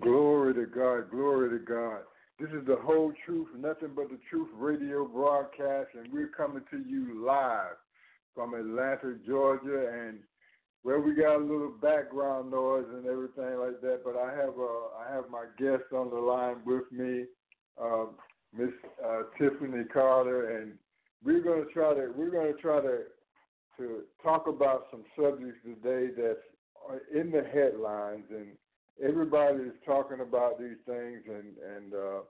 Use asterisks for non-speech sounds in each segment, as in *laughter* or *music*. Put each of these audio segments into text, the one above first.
Glory to God, glory to God. This is the whole truth, nothing but the truth radio broadcast, and we're coming to you live from Atlanta, Georgia, and where we got a little background noise and everything like that. But I have uh, I have my guest on the line with me, uh, Miss uh, Tiffany Carter, and we're gonna try to we're gonna try to to talk about some subjects today that's in the headlines and everybody is talking about these things, and and uh,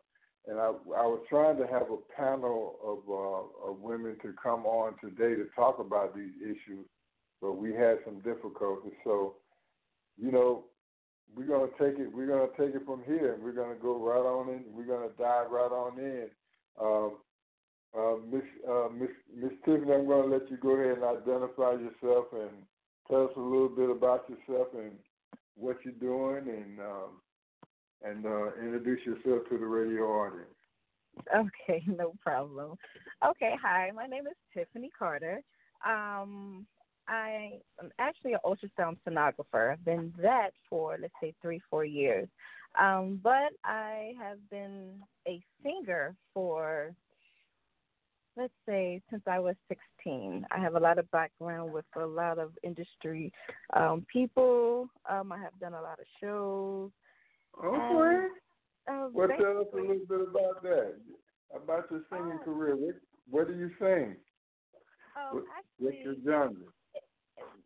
and I I was trying to have a panel of uh, of women to come on today to talk about these issues, but we had some difficulties. So, you know, we're gonna take it. We're gonna take it from here, we're gonna go right on in. We're gonna dive right on in. Um, uh, Miss uh, Miss Miss Tiffany, I'm gonna let you go ahead and identify yourself and tell us a little bit about yourself and what you're doing and um, and uh, introduce yourself to the radio audience. Okay, *laughs* no problem. Okay, hi, my name is Tiffany Carter. Um, I am actually an ultrasound sonographer. I've been that for let's say three, four years. Um, but I have been a singer for let's say since I was 16. I have a lot of background with a lot of industry um, people. Um, I have done a lot of shows. Okay. Uh, Well, tell us a little bit about that, about your singing career. What what do you sing? um, What, what's your actually, genre?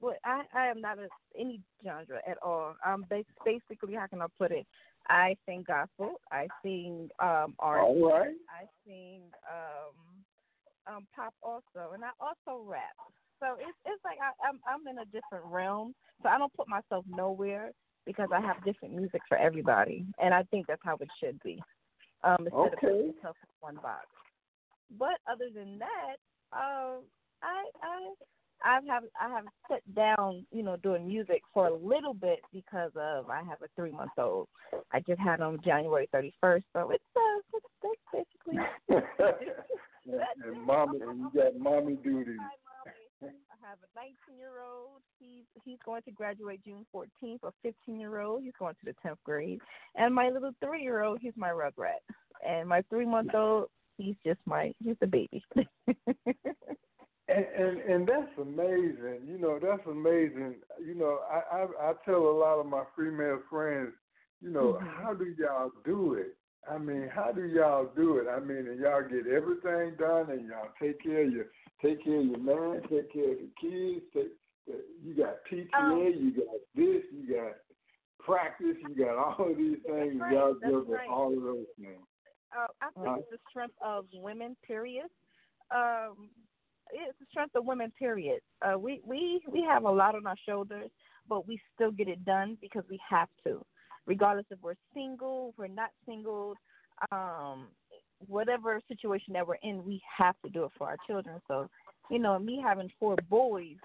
well, I, I am not a, any genre at all. Um, basically, how can I put it? I sing gospel. I sing um R. All right. I sing um um pop also, and I also rap. So it's it's like I, I'm I'm in a different realm. So I don't put myself nowhere because I have different music for everybody, and I think that's how it should be. Um, instead of Okay. putting yourself in one box. But other than that, um, I I I have I have set down, you know, doing music for a little bit because of I have a three month old. I just had him January thirty first, so it's uh it's, that's basically *laughs* and, and mommy, and you got mommy duties. I have a 19 year old. He's he's going to graduate June 14th. A 15 year old. He's going to the 10th grade. And my little three year old. He's my rugrat. And my three month old. He's just my he's a baby. And, and and that's amazing. You know, that's amazing. You know, I I, I tell a lot of my female friends, you know, Mhm. how do y'all do it? I mean, how do y'all do it? I mean, and y'all get everything done, and y'all take care of your take care of your man, take care of your kids. Take, you got PTA, Um, you got this, you got practice, you got all of these things. right, y'all that's juggle right. all of those things. uh, I think Uh-huh. it's the strength of women. Period. Um, it's the strength of women. Period. Uh, we we we have a lot on our shoulders, but we still get it done because we have to, regardless if we're single, we're not single, um, whatever situation that we're in, we have to do it for our children. So, you know, me having four boys,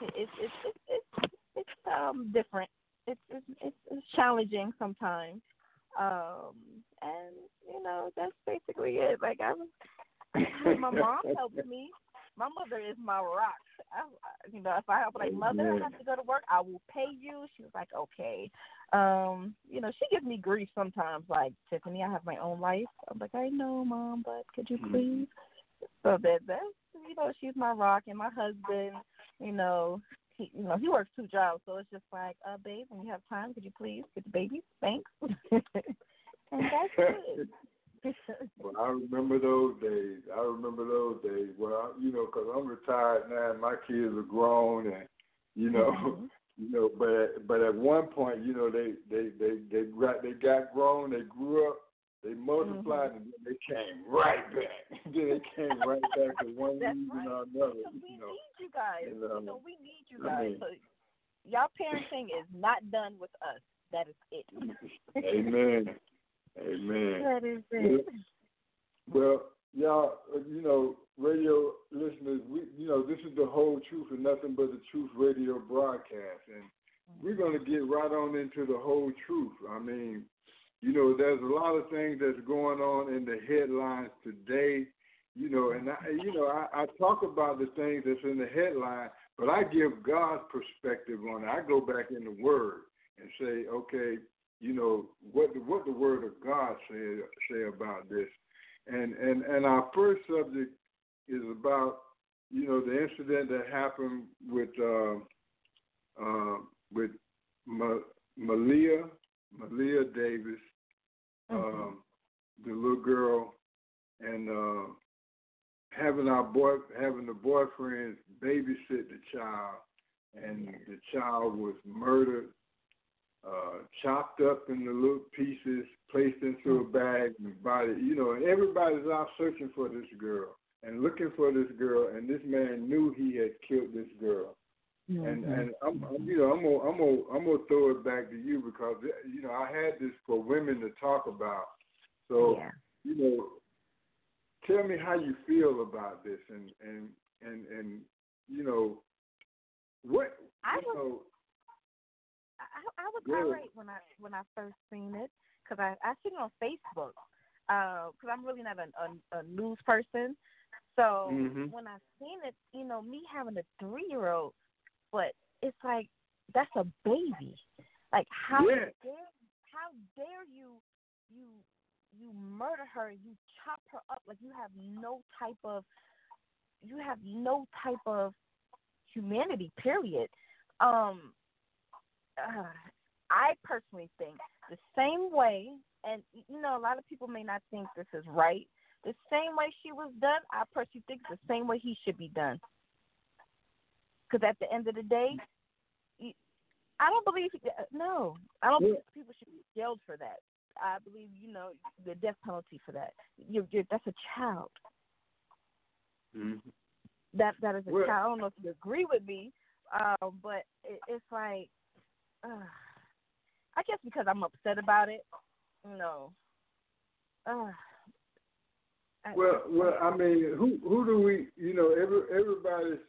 it's it's it's it's, it's um different. It's it's it's, it's challenging sometimes. Um, and you know that's basically it. Like I'm, my mom helped me. My mother is my rock. I, you know, if I have like mother, I have to go to work. I will pay you. She was like, okay. Um, you know, she gives me grief sometimes. Like Tiffany, I have my own life. I'm like, I know, mom, but could you please? So that that's you know, she's my rock, and my husband, you know, he you know he works two jobs, so it's just like, uh, babe, when you have time, could you please get the baby? Thanks. *laughs* and that's it. *laughs* *laughs* Well, I remember those days. I remember those days. Well, you know, because I'm retired now, and my kids are grown, and you know, Mhm. *laughs* you know. But but at one point, you know, they they they they got they got grown, they grew up, They multiplied and then they came right back. *laughs* then they came right back to one That's reason right. or another. Because we You know. need you guys. and, um, you know, we need you I guys. mean- so y'all parenting is not done with us. That is it. Amen. Amen. That is it. Well, y'all, uh, you know, radio listeners, we, you know, this is the whole truth and nothing but the truth radio broadcast, and we're going to get right on into the whole truth. I mean, you know, there's a lot of things that's going on in the headlines today. You know, and I, you know, I, I talk about the things that's in the headline, but I give God's perspective on it. I go back in the Word and say, okay, you know, what the, what the Word of God say say about this. And and and our first subject is about you know the incident that happened with uh, uh, with Ma- Maleah Maleah Davis, um, the little girl, and uh, having our boy having the boyfriend babysit the child, and the child was murdered, uh, chopped up into little pieces, placed into a bag, and body. You know, and everybody's out searching for this girl and looking for this girl, and this man knew he had killed this girl. And and I'm, I'm you know I'm gonna I'm gonna I'm gonna throw it back to you because you know I had this for women to talk about. So yeah. you know, tell me how you feel about this, and and and and you know, what I you was- know, I, was Good. irate when I when I first seen it because I I seen it on Facebook because I'm really not a, a, a news person. So Mhm. when I seen it, you know, me having a three year old, but it's like that's a baby. Like how Yeah. dare how dare you you you murder her, you chop her up like you have no type of you have no type of humanity, period. Um uh, I personally think the same way, and you know, a lot of people may not think this is right. The same way she was done, I personally think the same way he should be done. Because at the end of the day, I don't believe uh, no, I don't Yeah. believe people should be jailed for that. I believe you know the death penalty for that. You're, you're that's a child. Mhm. That that is a Well- child. I don't know if you agree with me, um, but it, it's like, uh, I guess because I'm upset about it. No. Uh, I- Well, well, I mean, who who do we? You know, every everybody's,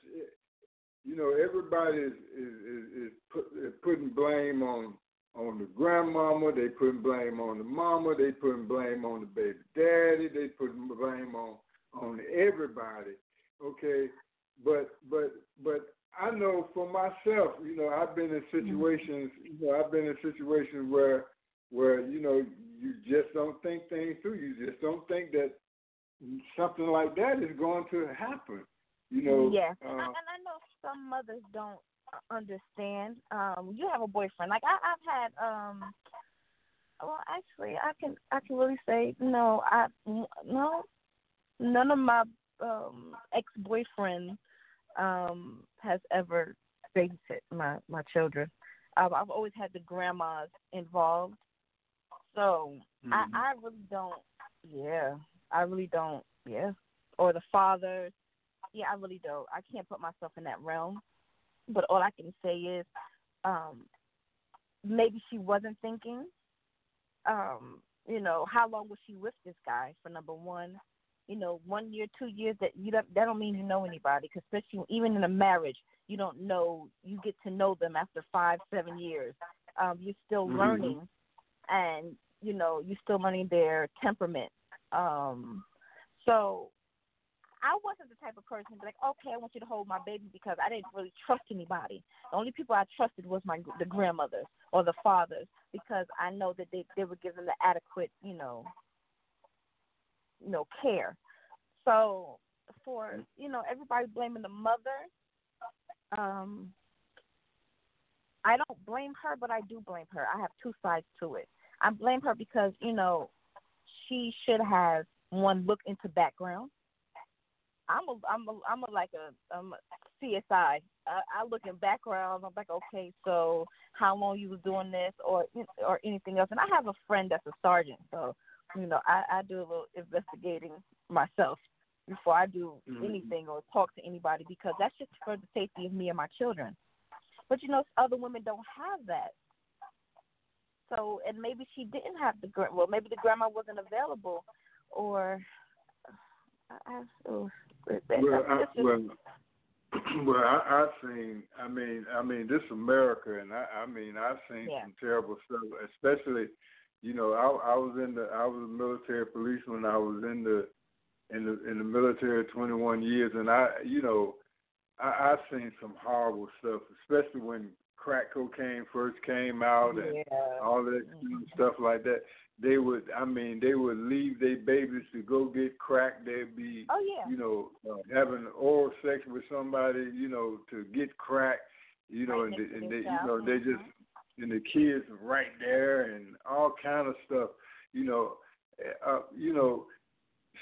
you know, everybody is is is, is, put, is putting blame on on the grandmama. They putting blame on the mama. They putting blame on the baby daddy. They putting blame on on everybody. Okay, but but but I know for myself, you know, I've been in situations. You know, I've been in situations where where you know you just don't think things through. You just don't think that something like that is going to happen. You know. yeah, Uh, and, I, and I know some mothers don't understand. Um, you have a boyfriend. Like I, I've had. Um, well, actually, I can I can really say no. I no, none of my um, ex boyfriends um, has ever babysit my my children. I've, I've always had the grandmas involved, so mhm. I, I really don't. Yeah, I really don't. Yeah, or the fathers. Yeah, I really don't. I can't put myself in that realm. But all I can say is, um, maybe she wasn't thinking. Um, you know, how long was she with this guy? For number one, you know, one year, two years. That you don't. That don't mean you know anybody. Because especially even in a marriage, you don't know. You get to know them after five, seven years. Um, you're still Mhm. learning, and you know, you're still learning their temperament. Um, so I wasn't the type of person to be like, okay, I want you to hold my baby because I didn't really trust anybody. The only people I trusted was my the grandmothers or the fathers because I know that they they would give them the adequate, you know, you know, care. So for you know everybody blaming the mother, um, I don't blame her, but I do blame her. I have two sides to it. I blame her because you know she should have one look into background. I'm a I'm a I'm a like a I'm a CSI. I, I look in background. I'm like, okay, so how long you was doing this, or or anything else. And I have a friend that's a sergeant, so you know, I, I do a little investigating myself before I do Mhm. anything or talk to anybody because that's just for the safety of me and my children. But you know, other women don't have that. So, and maybe she didn't have the gra- well, maybe the grandma wasn't available, or I, I, oh, it- it- Well, I, just- well, *clears throat* well, I, I've seen. I mean, I mean, this America, and I, I mean, I've seen Yeah. some terrible stuff. Especially, you know, I, I was in the, I was a military policeman. I was in the, in the, in the military 21 years, and I, you know, I, I've seen some horrible stuff, especially when crack cocaine first came out and yeah. all that stuff like that. They would, I mean, they would leave their babies to go get crack. They'd be, Oh yeah. you know, uh, having oral sex with somebody, you know, to get crack, you know, Right and, they, and they, you know, they just, and the kids right there and all kind of stuff, you know, uh, you know,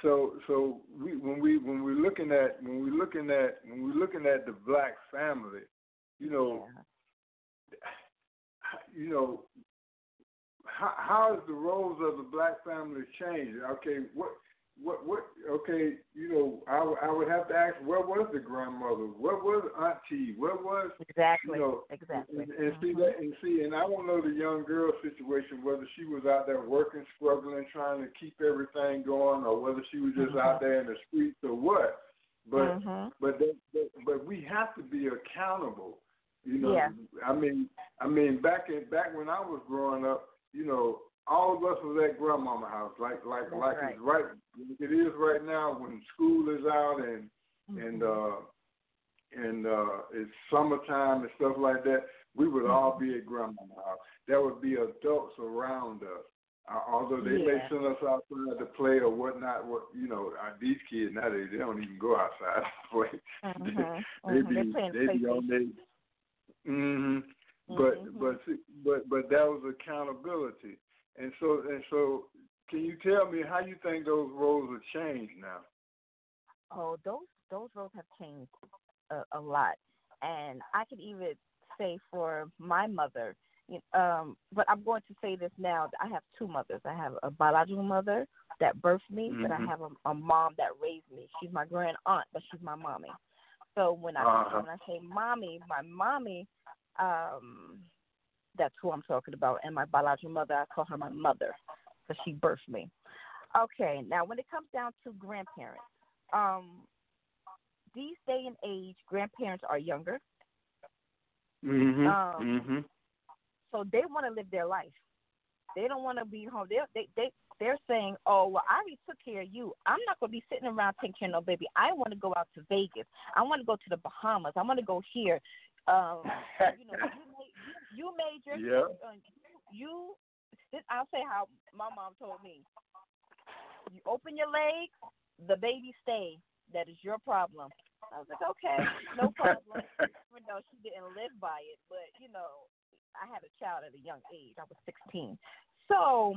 so so we when we when we're looking at when we're looking at when we're looking at the black family, you know, you know, how how has the roles of the black family changed? Okay, what what what? Okay, you know, I I would have to ask, where was the grandmother? Where was auntie? Where was Exactly. you know, exactly. and, and see Mhm. that, and see, and I don't know the young girl situation whether she was out there working, struggling, trying to keep everything going, or whether she was just out there in the streets or what. But Mhm. but that, that, but we have to be accountable. You know, Yeah. I mean, I mean, back in back when I was growing up, you know, all of us was at grandmama house, like like That's like right. it's right. It is right now when school is out and and Mhm. uh and uh it's summertime and stuff like that, we would all Mm-hmm. be at grandma's house. There would be adults around us. Uh, although they may Yeah. send us outside to play or whatnot, what you know, uh, these kids now they they don't even go outside. Boy, *laughs* Mhm. they Mhm. be They're playing they be on their mhm. But Mhm. but see, but but that was accountability. And so and so can you tell me how you think those roles have changed now? Oh, those those roles have changed a, a lot, and I could even say for my mother. Um, but I'm going to say this now. I have two mothers. I have a biological mother that birthed me, but I Mhm. have a, a mom that raised me. She's my grand aunt, but she's my mommy. So when I Uh-huh. when I say mommy, my mommy, um, that's who I'm talking about, and my biological mother, I call her my mother because she birthed me. Okay, now when it comes down to grandparents, um, these day and age, grandparents are younger, Mm-hmm. Um, mhm. so they want to live their life. They don't want to be home. They they they they're saying, "Oh, well, I already took care of you. I'm not going to be sitting around taking care of no baby. I want to go out to Vegas. I want to go to the Bahamas. I want to go here. Um, you know, you you, you made your Yeah. uh, you. This, I'll say how my mom told me. You open your legs, the baby stay. That is your problem. I was like, okay, no *laughs* problem. Even though she didn't live by it, but you know, I had a child at a young age. I was 16. So,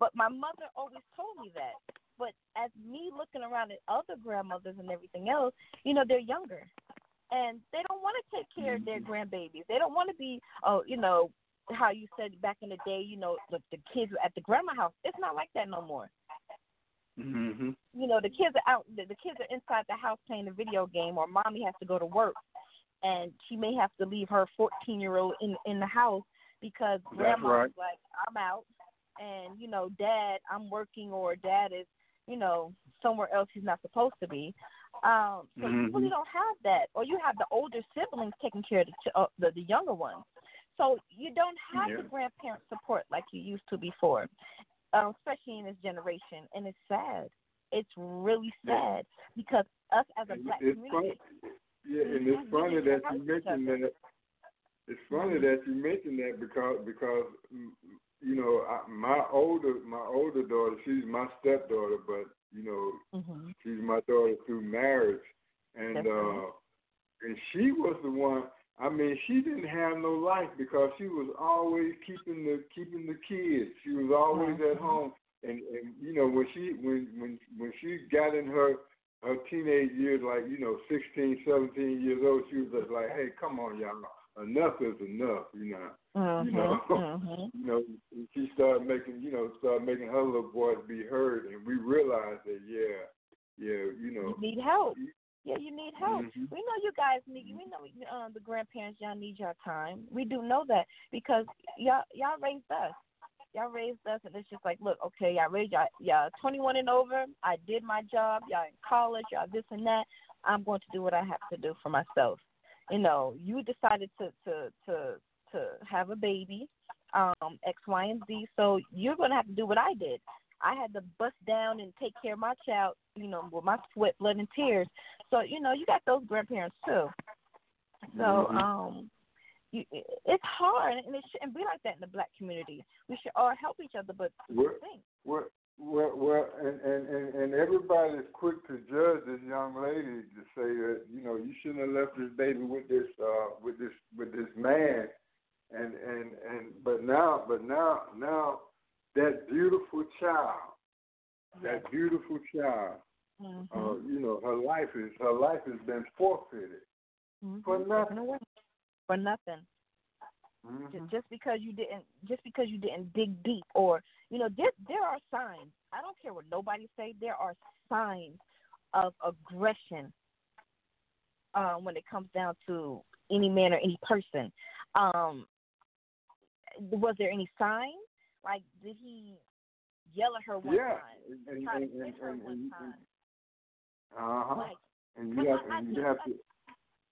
but my mother always told me that. But as me looking around at other grandmothers and everything else, you know, they're younger. And they don't want to take care of their grandbabies. They don't want to be, oh, you know, how you said back in the day, you know, the, the kids at the grandma house. It's not like that no more Mhm. you know, the kids are out. The, the kids are inside the house playing a video game, or mommy has to go to work, and she may have to leave her 14 year old in in the house because That's grandma's right. like, I'm out, and you know, dad, I'm working, or dad is, you know, somewhere else he's not supposed to be. Um, so you really Mhm. don't have that, or you have the older siblings taking care of the uh, the, the younger ones. So you don't have the Yeah. grandparent support like you used to before, uh, especially in this generation, and it's sad. It's really Yeah. sad because us as a And black community, funny. Yeah, and it's funny that you mentioned that. It's funny that you mentioned that because because mm, you know I, my older my older daughter she's my stepdaughter but you know hmm she's my daughter through marriage. And That's uh and she was the one I mean she didn't have no life because she was always keeping the keeping the kids. She was always at Mhm. home. And and you know when she when when when she got in her her teenage years like you know 16 17 years old she was just like hey come on y'all. Enough is enough. You know, Mhm. *laughs* you know, mhm. you know, she started making, you know, started making her little voice be heard, and we realized that, yeah, yeah, you know, You need help. Yeah, you need help. Mhm. We know you guys need. We know uh, the grandparents. Y'all need your time. We do know that because y'all y'all raised us. Y'all raised us, and it's just like, look, okay, y'all raised y'all, y'all 21 and over. I did my job. Y'all in college. Y'all this and that. I'm going to do what I have to do for myself. You know, you decided to to to have a baby, um, X, Y, and Z. So you're going to have to do what I did. I had to bust down and take care of my child, you know, with my sweat, blood, and tears. So you know, you got those grandparents too. So Mhm. um, you, it's hard, and it shouldn't be like that in the black community. We should all help each other, but What- think. Well, well, well, and, and, and, and everybody is quick to judge this young lady to say that you know you shouldn't have left this baby with this uh with this with this man, and and and but now but now now that beautiful child, that beautiful child, Mhm. uh, you know her life is her life has been forfeited Mhm. for nothing. For nothing. Mhm. Just because you didn't, just because you didn't dig deep, or you know, there there are signs. I don't care what nobody say. There are signs of aggression uh, when it comes down to any man or any person. Um, was there any sign? Like, did he yell at her one Yeah, time? and, Try and, and, her and, one and, time? uh huh. Like, And you have and you have to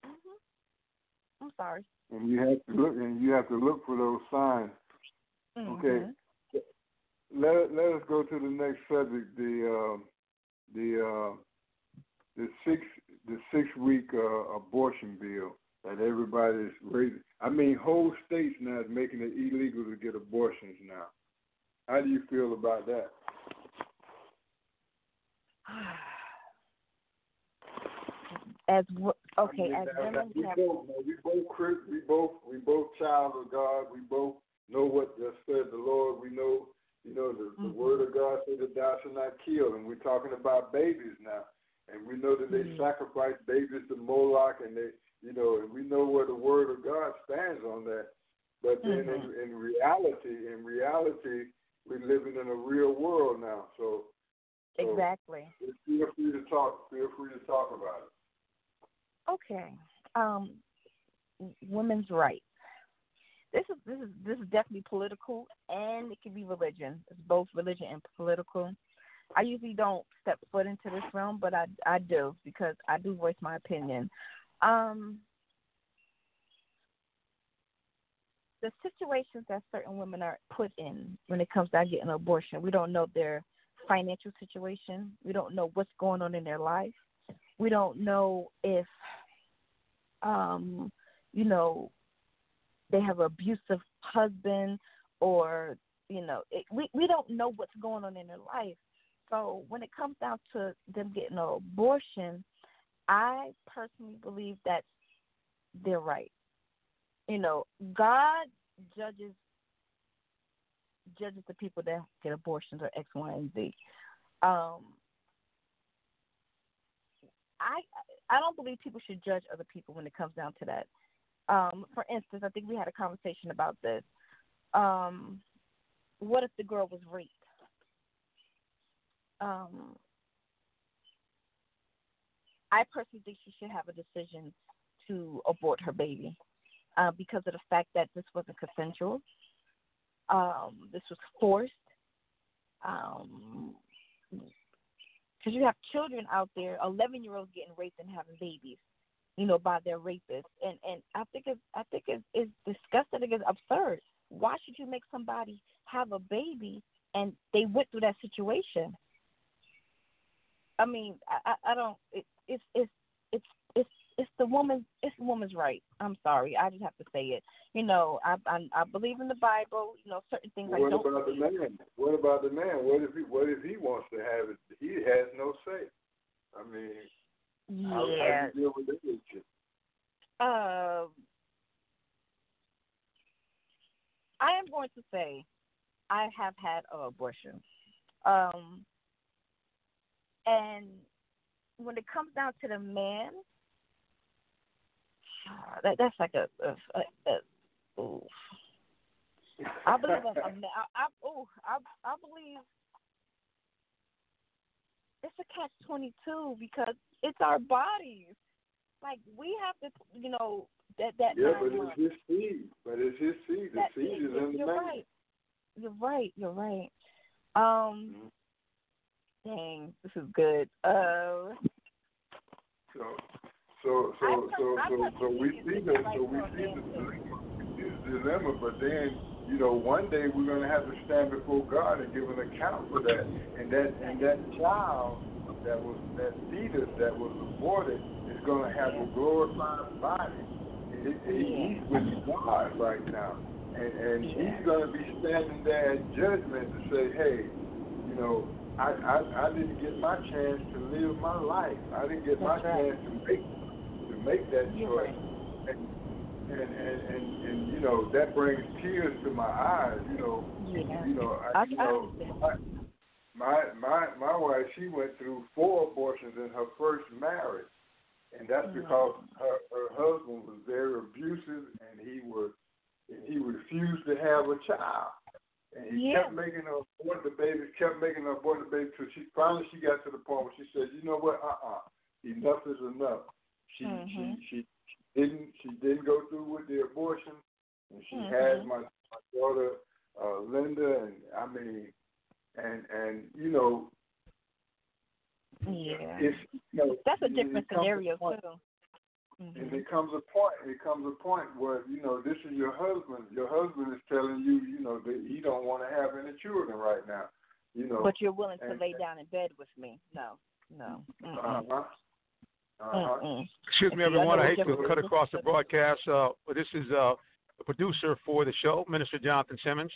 hmm I'm sorry. and you have to look and you have to look for those signs. Okay. Mhm. Let let us go to the next subject. The uh, the uh, the six the six week uh, abortion bill that everybody is raising. I mean, whole states now is making it illegal to get abortions now. How do you feel about that? *sighs* As w- okay, I mean, as women, we have both we both we both we both child of God. We both know what thus said the Lord. We know you know the, the Mhm. word of God said that thou shalt not kill, and we're talking about babies now. And we know that they Mhm. sacrifice babies to Moloch, and they you know, and we know where the word of God stands on that. But then Mhm. in, in reality, in reality, we're living in a real world now. So, so exactly. feel free to talk. Feel free to talk about it. Okay. Um, women's rights. This is this is this is definitely political, and it can be religion. It's both religion and political. I usually don't step foot into this realm, but I I do because I do voice my opinion. Um, the situations that certain women are put in when it comes to getting an abortion, we don't know their financial situation. We don't know what's going on in their life. We don't know if, um, you know, they have an abusive husband or, you know, it, we we don't know what's going on in their life. So when it comes down to them getting an abortion, I personally believe that they're right. You know, God judges judges the people that get abortions or X, Y, and Z. Um, I I don't believe people should judge other people when it comes down to that. Um, for instance, I think we had a conversation about this. Um, what if the girl was raped? Um, I personally think she should have a decision to abort her baby uh, because of the fact that this wasn't consensual. Um, this was forced. Um, because you have children out there, eleven year olds getting raped and having babies, you know, by their rapists, and and I think it's I think it's, it's disgusting. I think it's absurd. Why should you make somebody have a baby and they went through that situation? I mean, I I, I don't. It, it's it's it's it's it's the woman's it's the woman's right. I'm sorry, I just have to say it. You know, I I, I believe in the Bible. You know, certain things I What don't. about the man? What about the man? What if he what if he wants to have it? He has no say. I mean, how, how Yeah. do you deal with that issue? Um, I am going to say I have had an abortion. Um, and when it comes down to the man, that that's like a, a, a, a ooh. I believe in, I, I, ooh, I, I believe it's a catch twenty two because it's our bodies. Like we have to, you know, that that Yeah, but months. it's his seed. But it's his seed. The That- seed is in the you're man. right. You're right. You're right. Um, Mhm. Dang, this is good. Uh, So, so, so, so, so, so we see the, so we see the dilemma. But then, you know, one day we're going to have to stand before God and give an account for that. And that, and that child that was that fetus that was aborted is going to have a glorified body. And it, and he's with God right now, and and he's going to be standing there at judgment to say, hey, you know, I, I I didn't get my chance to live my life. I didn't get my right. chance to make to make that You're choice. And, and and and and you know that brings tears to my eyes. You know, yeah. you know, I, I, you know, my my my wife she went through four abortions in her first marriage, and that's Mm-hmm. because her her husband was very abusive and he was and he refused to have a child. And he Yeah. kept making her abort the baby, kept making her abort the baby till she finally she got to the point where she said, You know what, uh uh enough is enough. She Mhm. she she didn't she didn't go through with the abortion and she Mhm. had my, my daughter uh Linda and I mean and and you know Yeah. it's you know That's a different scenario point- too. And it comes a point. It comes a point where you know this is your husband. Your husband is telling you, you know, that he don't want to have any children right now. You know. But you're willing to and- lay down in bed with me? No, no. Uh Mm-mm. huh. Uh huh. Excuse me, Okay, I know everyone. I hate to cut across the *laughs* broadcast. Uh, but this is uh, the producer for the show, Minister Jonathan Simmons.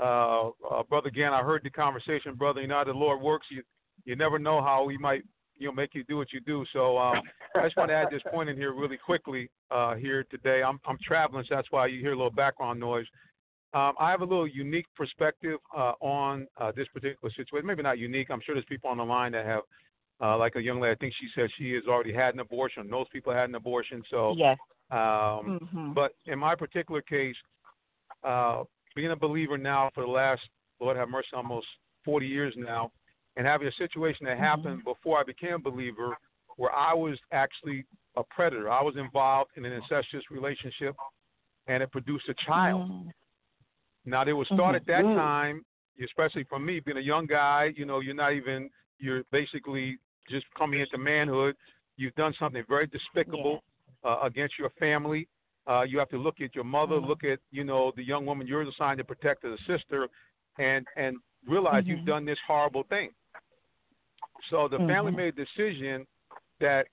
Uh, uh, brother, again, I heard the conversation, brother. You know how the Lord works. You you never know how He might you know make you do what you do. So um, I just want to add this point in here really quickly uh, here today. I'm I'm traveling, so that's why you hear a little background noise. Um, I have a little unique perspective uh, on uh, this particular situation. Maybe not unique. I'm sure there's people on the line that have, uh, like a young lady. I think she said she has already had an abortion. Those people had an abortion. So, Yes. um, Mhm. but in my particular case, uh, being a believer now for the last, Lord have mercy, almost 40 years now, and having a situation that happened before I became a believer where I was actually a predator. I was involved in an incestuous relationship, and it produced a child. Mhm. Now they would start at that time, especially for me being a young guy. You know, you're not even you're basically just coming into manhood. You've done something very despicable uh, against your family. Uh, you have to look at your mother, Mhm. look at you know the young woman you're assigned to protect as a sister, and and realize you've Mhm. done this horrible thing. So the family Mhm. made a decision that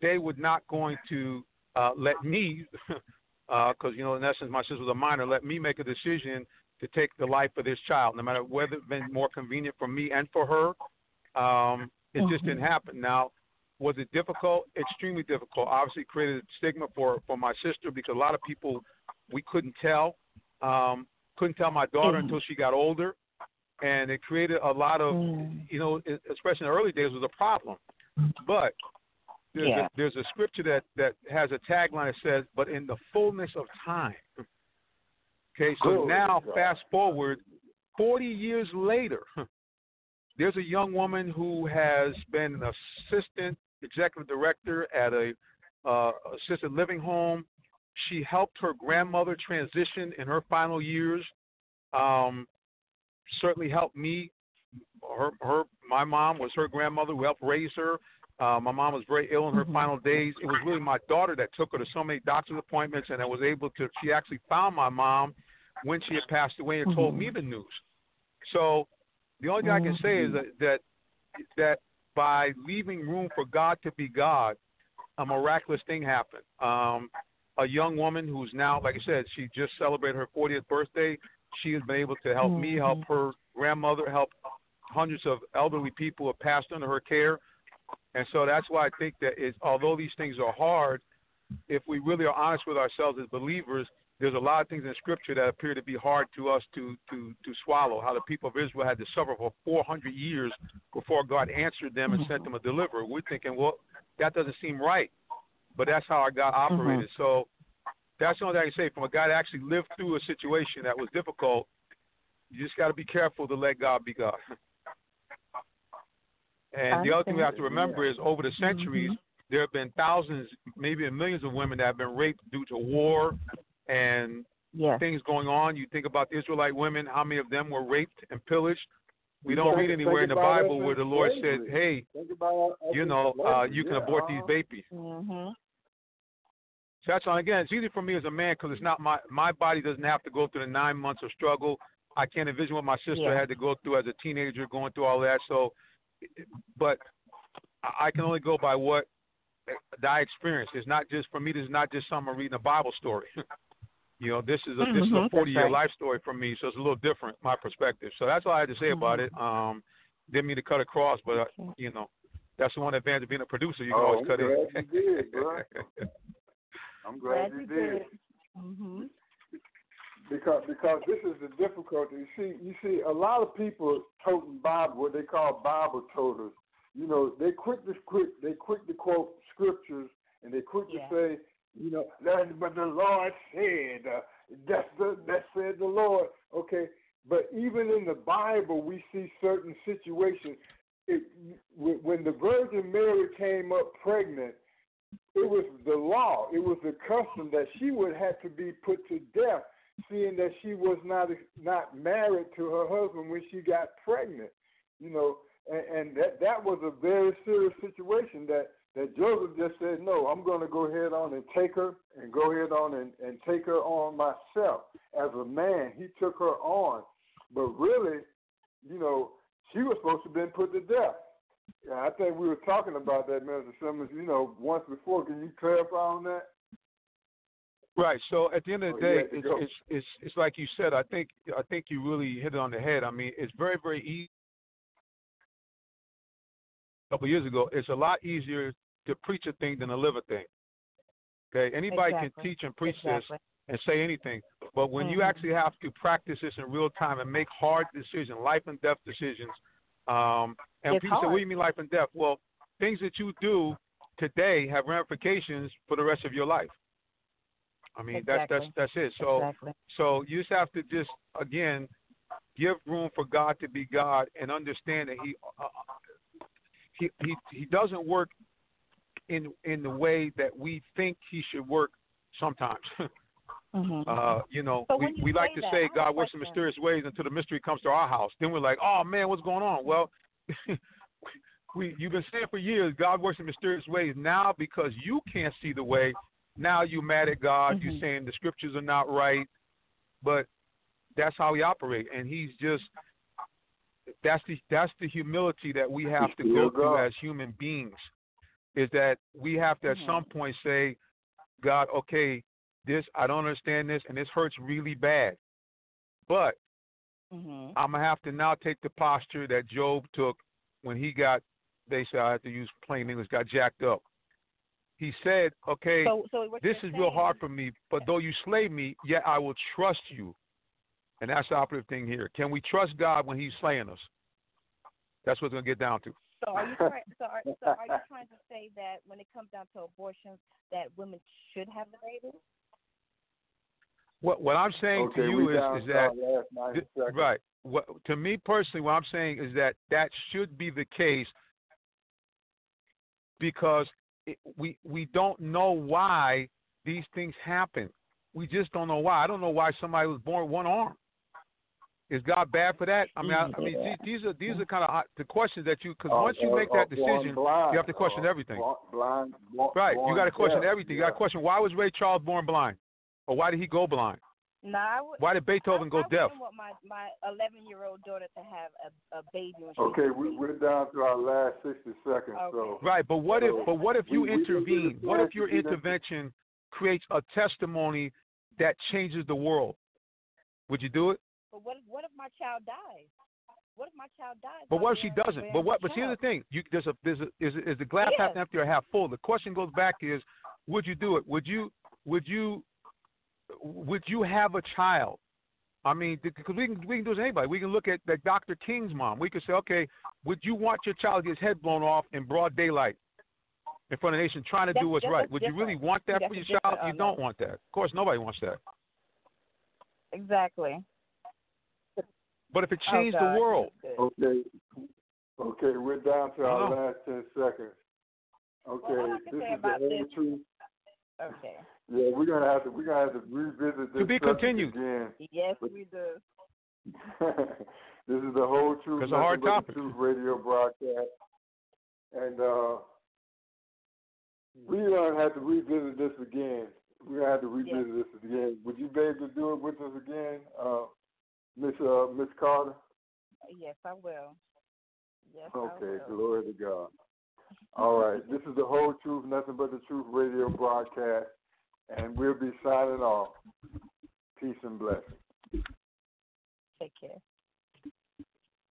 they were not going to uh, let me, *laughs* because you know in essence my sister was a minor, let me make a decision to take the life of this child, no matter whether it's been more convenient for me and for her. Um, it just Mhm. didn't happen. Now, was it difficult? Extremely difficult. Obviously, created a stigma for for my sister because a lot of people we couldn't tell, um, couldn't tell my daughter Mhm. until she got older, and it created a lot of Mm. you know, especially in the early days, was a problem. But there's, Yeah. a, there's a scripture that, that has a tagline that says, but in the fullness of time. Okay, so Glory now fast forward 40 years later, *laughs* there's a young woman who has been an assistant executive director at a uh, assisted living home. She helped her grandmother transition in her final years. Um, certainly helped me her her my mom was her grandmother who helped raise her. Uh, my mom was very ill in her Mhm. final days. It was really my daughter that took her to so many doctor's appointments, and I was able to. She actually found my mom when she had passed away and told Mhm. me the news. So the only thing I can say is that that that by leaving room for God to be God, a miraculous thing happened. Um, a young woman who's now, like I said, she just celebrated her 40th birthday. She has been able to help me, mm-hmm. help her grandmother, help hundreds of elderly people who have passed under her care. And so that's why I think that is, although these things are hard, if we really are honest with ourselves as believers, there's a lot of things in Scripture that appear to be hard to us to to to swallow. How the people of Israel had to suffer for 400 years before God answered them and sent mm-hmm. them a deliverer. We're thinking, well, that doesn't seem right, but that's how our God mm-hmm. operated. So that's the only thing I can say from a guy that actually lived through a situation that was difficult. You just got to be careful to let God be God. And the other thing we have to remember is over the centuries, there have been thousands, maybe millions of women that have been raped due to war and Yes. things going on. You think about the Israelite women, how many of them were raped and pillaged? We You don't read anywhere in the Bible where the Lord said, hey, Think about us you know, uh, you can Yeah, abort these uh-huh. babies. Mhm. So that's all. Again, it's easy for me as a man because it's not my my body doesn't have to go through the nine months of struggle. I can't envision what my sister Yeah. had to go through as a teenager, going through all that. So, but I I can only go by what I experienced. It's not just for me. This is not just something reading a Bible story. *laughs* you know, this is a this is a forty year right. life story for me. So it's a little different my perspective. So that's all I had to say about it. Mm-hmm. Um, didn't mean to cut across, but uh, you know, that's the one advantage of being a producer. You can Oh, always I'm cut in. *laughs* glad you did, bro. I'm glad, you did. Mm-hmm. because because this is the difficulty. You see, you see, a lot of people toting Bible, what they call Bible toters. You know, they quick to quick they quick to quote scriptures and they quick Yeah. to say, you know, that but the Lord said, uh, that's the that said the Lord. Okay, but even in the Bible, we see certain situations. It, when when the Virgin Mary came up pregnant, it was the law, it was the custom that she would have to be put to death, seeing that she was not not married to her husband when she got pregnant. You know, and, and that that was a very serious situation that that Joseph just said, no, I'm going to go ahead on and take her and go ahead on and, and take her on myself. As a man, he took her on, but really, you know, she was supposed to have been put to death. Yeah, I think we were talking about that, Mr. Simmons, you know, once before. Can you clarify on that? Right. So at the end of the Oh, day, had it's, it's it's it's like you said. I think I think you really hit it on the head. I mean, it's very very easy. A couple years ago, it's a lot easier to preach a thing than to live a thing. Okay, anybody Exactly. can teach and preach Exactly. this and say anything, but when you Mhm. actually have to practice this in real time and make hard decisions, life and death decisions, um, and It's people say, "What do you mean life and death?" Well, things that you do today have ramifications for the rest of your life. I mean, that's Exactly. that's that's it. So exactly. so you just have to just again give room for God to be God and understand that He uh, he he he doesn't work in in the way that we think He should work sometimes. *laughs* Mhm. uh, you know, So we you we like to that, say God works in mysterious ways until the mystery comes to our house. Then we're like, oh man, what's going on? Well. *laughs* We, you've been saying for years, God works in mysterious ways. Now, because you can't see the way, now you're mad at God. Mhm. You're saying the scriptures are not right, but that's how He operates, and He's just that's the that's the humility that we have to go through as human beings. Is that we have to at Mhm. some point say, God, okay, this I don't understand this, and this hurts really bad, but Mhm. I'm gonna have to now take the posture that Job took when he got. They say I have to use plain English. Got jacked up. He said, "Okay, So, so this is real hard for me, but though you slay me, yet I will trust you." And that's the operative thing here. Can we trust God when He's slaying us? That's what it's gonna get down to. So are you trying? So are, so are you trying to say that when it comes down to abortions, that women should have the baby? What what I'm saying okay, to you is is that our last 90 Th- seconds. Right. What, to me personally, what I'm saying is that that should be the case because it, we we don't know why these things happen. We just don't know why. I don't know why somebody was born with one arm. Is God bad for that? I mean, I, I mean, these, these are these are kind of uh, the questions that you because Or- oh, once you or- make oh, that born decision, blind, you have to question or everything. born Blind, born- right? You got to question deaf, everything. You got to question why was Ray Charles born blind, or why did he go blind? No, I would. Why did Beethoven I, go I deaf? wouldn't want my my 11 year old daughter to have a, a baby when Okay, we, we're down to our last 60 seconds, so. Right, but what if but what if you we- we can do intervene? the What if your to that. intervention creates a testimony that changes the world? Would you do it? But what if what if my child dies? What if my child dies? But what if she doesn't? But what? my But here's the thing: you there's a there's a is is the glass half empty or half full? The question goes back: is would you do it? Would you would you would you have a child? I mean, because we can we can do this to anybody. We can look at like Dr. King's mom. We could say, okay, would you want your child to get his head blown off in broad daylight? in front of the nation trying to That's- do what's right. Would you really want that That's for your child? uh, You don't want that. Of course, nobody wants that. Exactly. But if it Oh, changed God, the world, Okay. Okay, we're down to our last ten seconds. Okay, Well, all I can this is the about whole this- truth. Okay. Yeah, we're gonna have to we're gonna have to revisit this To be subject continued. again. Yes, we do. *laughs* this is the whole truth. It's a hard Nothing But the topic. Truth radio broadcast, and uh, we're gonna have to revisit this again. We're gonna have to revisit this again. Would you be able to do it with us again, uh, Miss uh, Miss Carter? Yes, I will. Yes, I Okay, will. glory to God. All right, this is the whole truth, nothing but the truth radio broadcast, and we'll be signing off. Peace and blessings. Take care.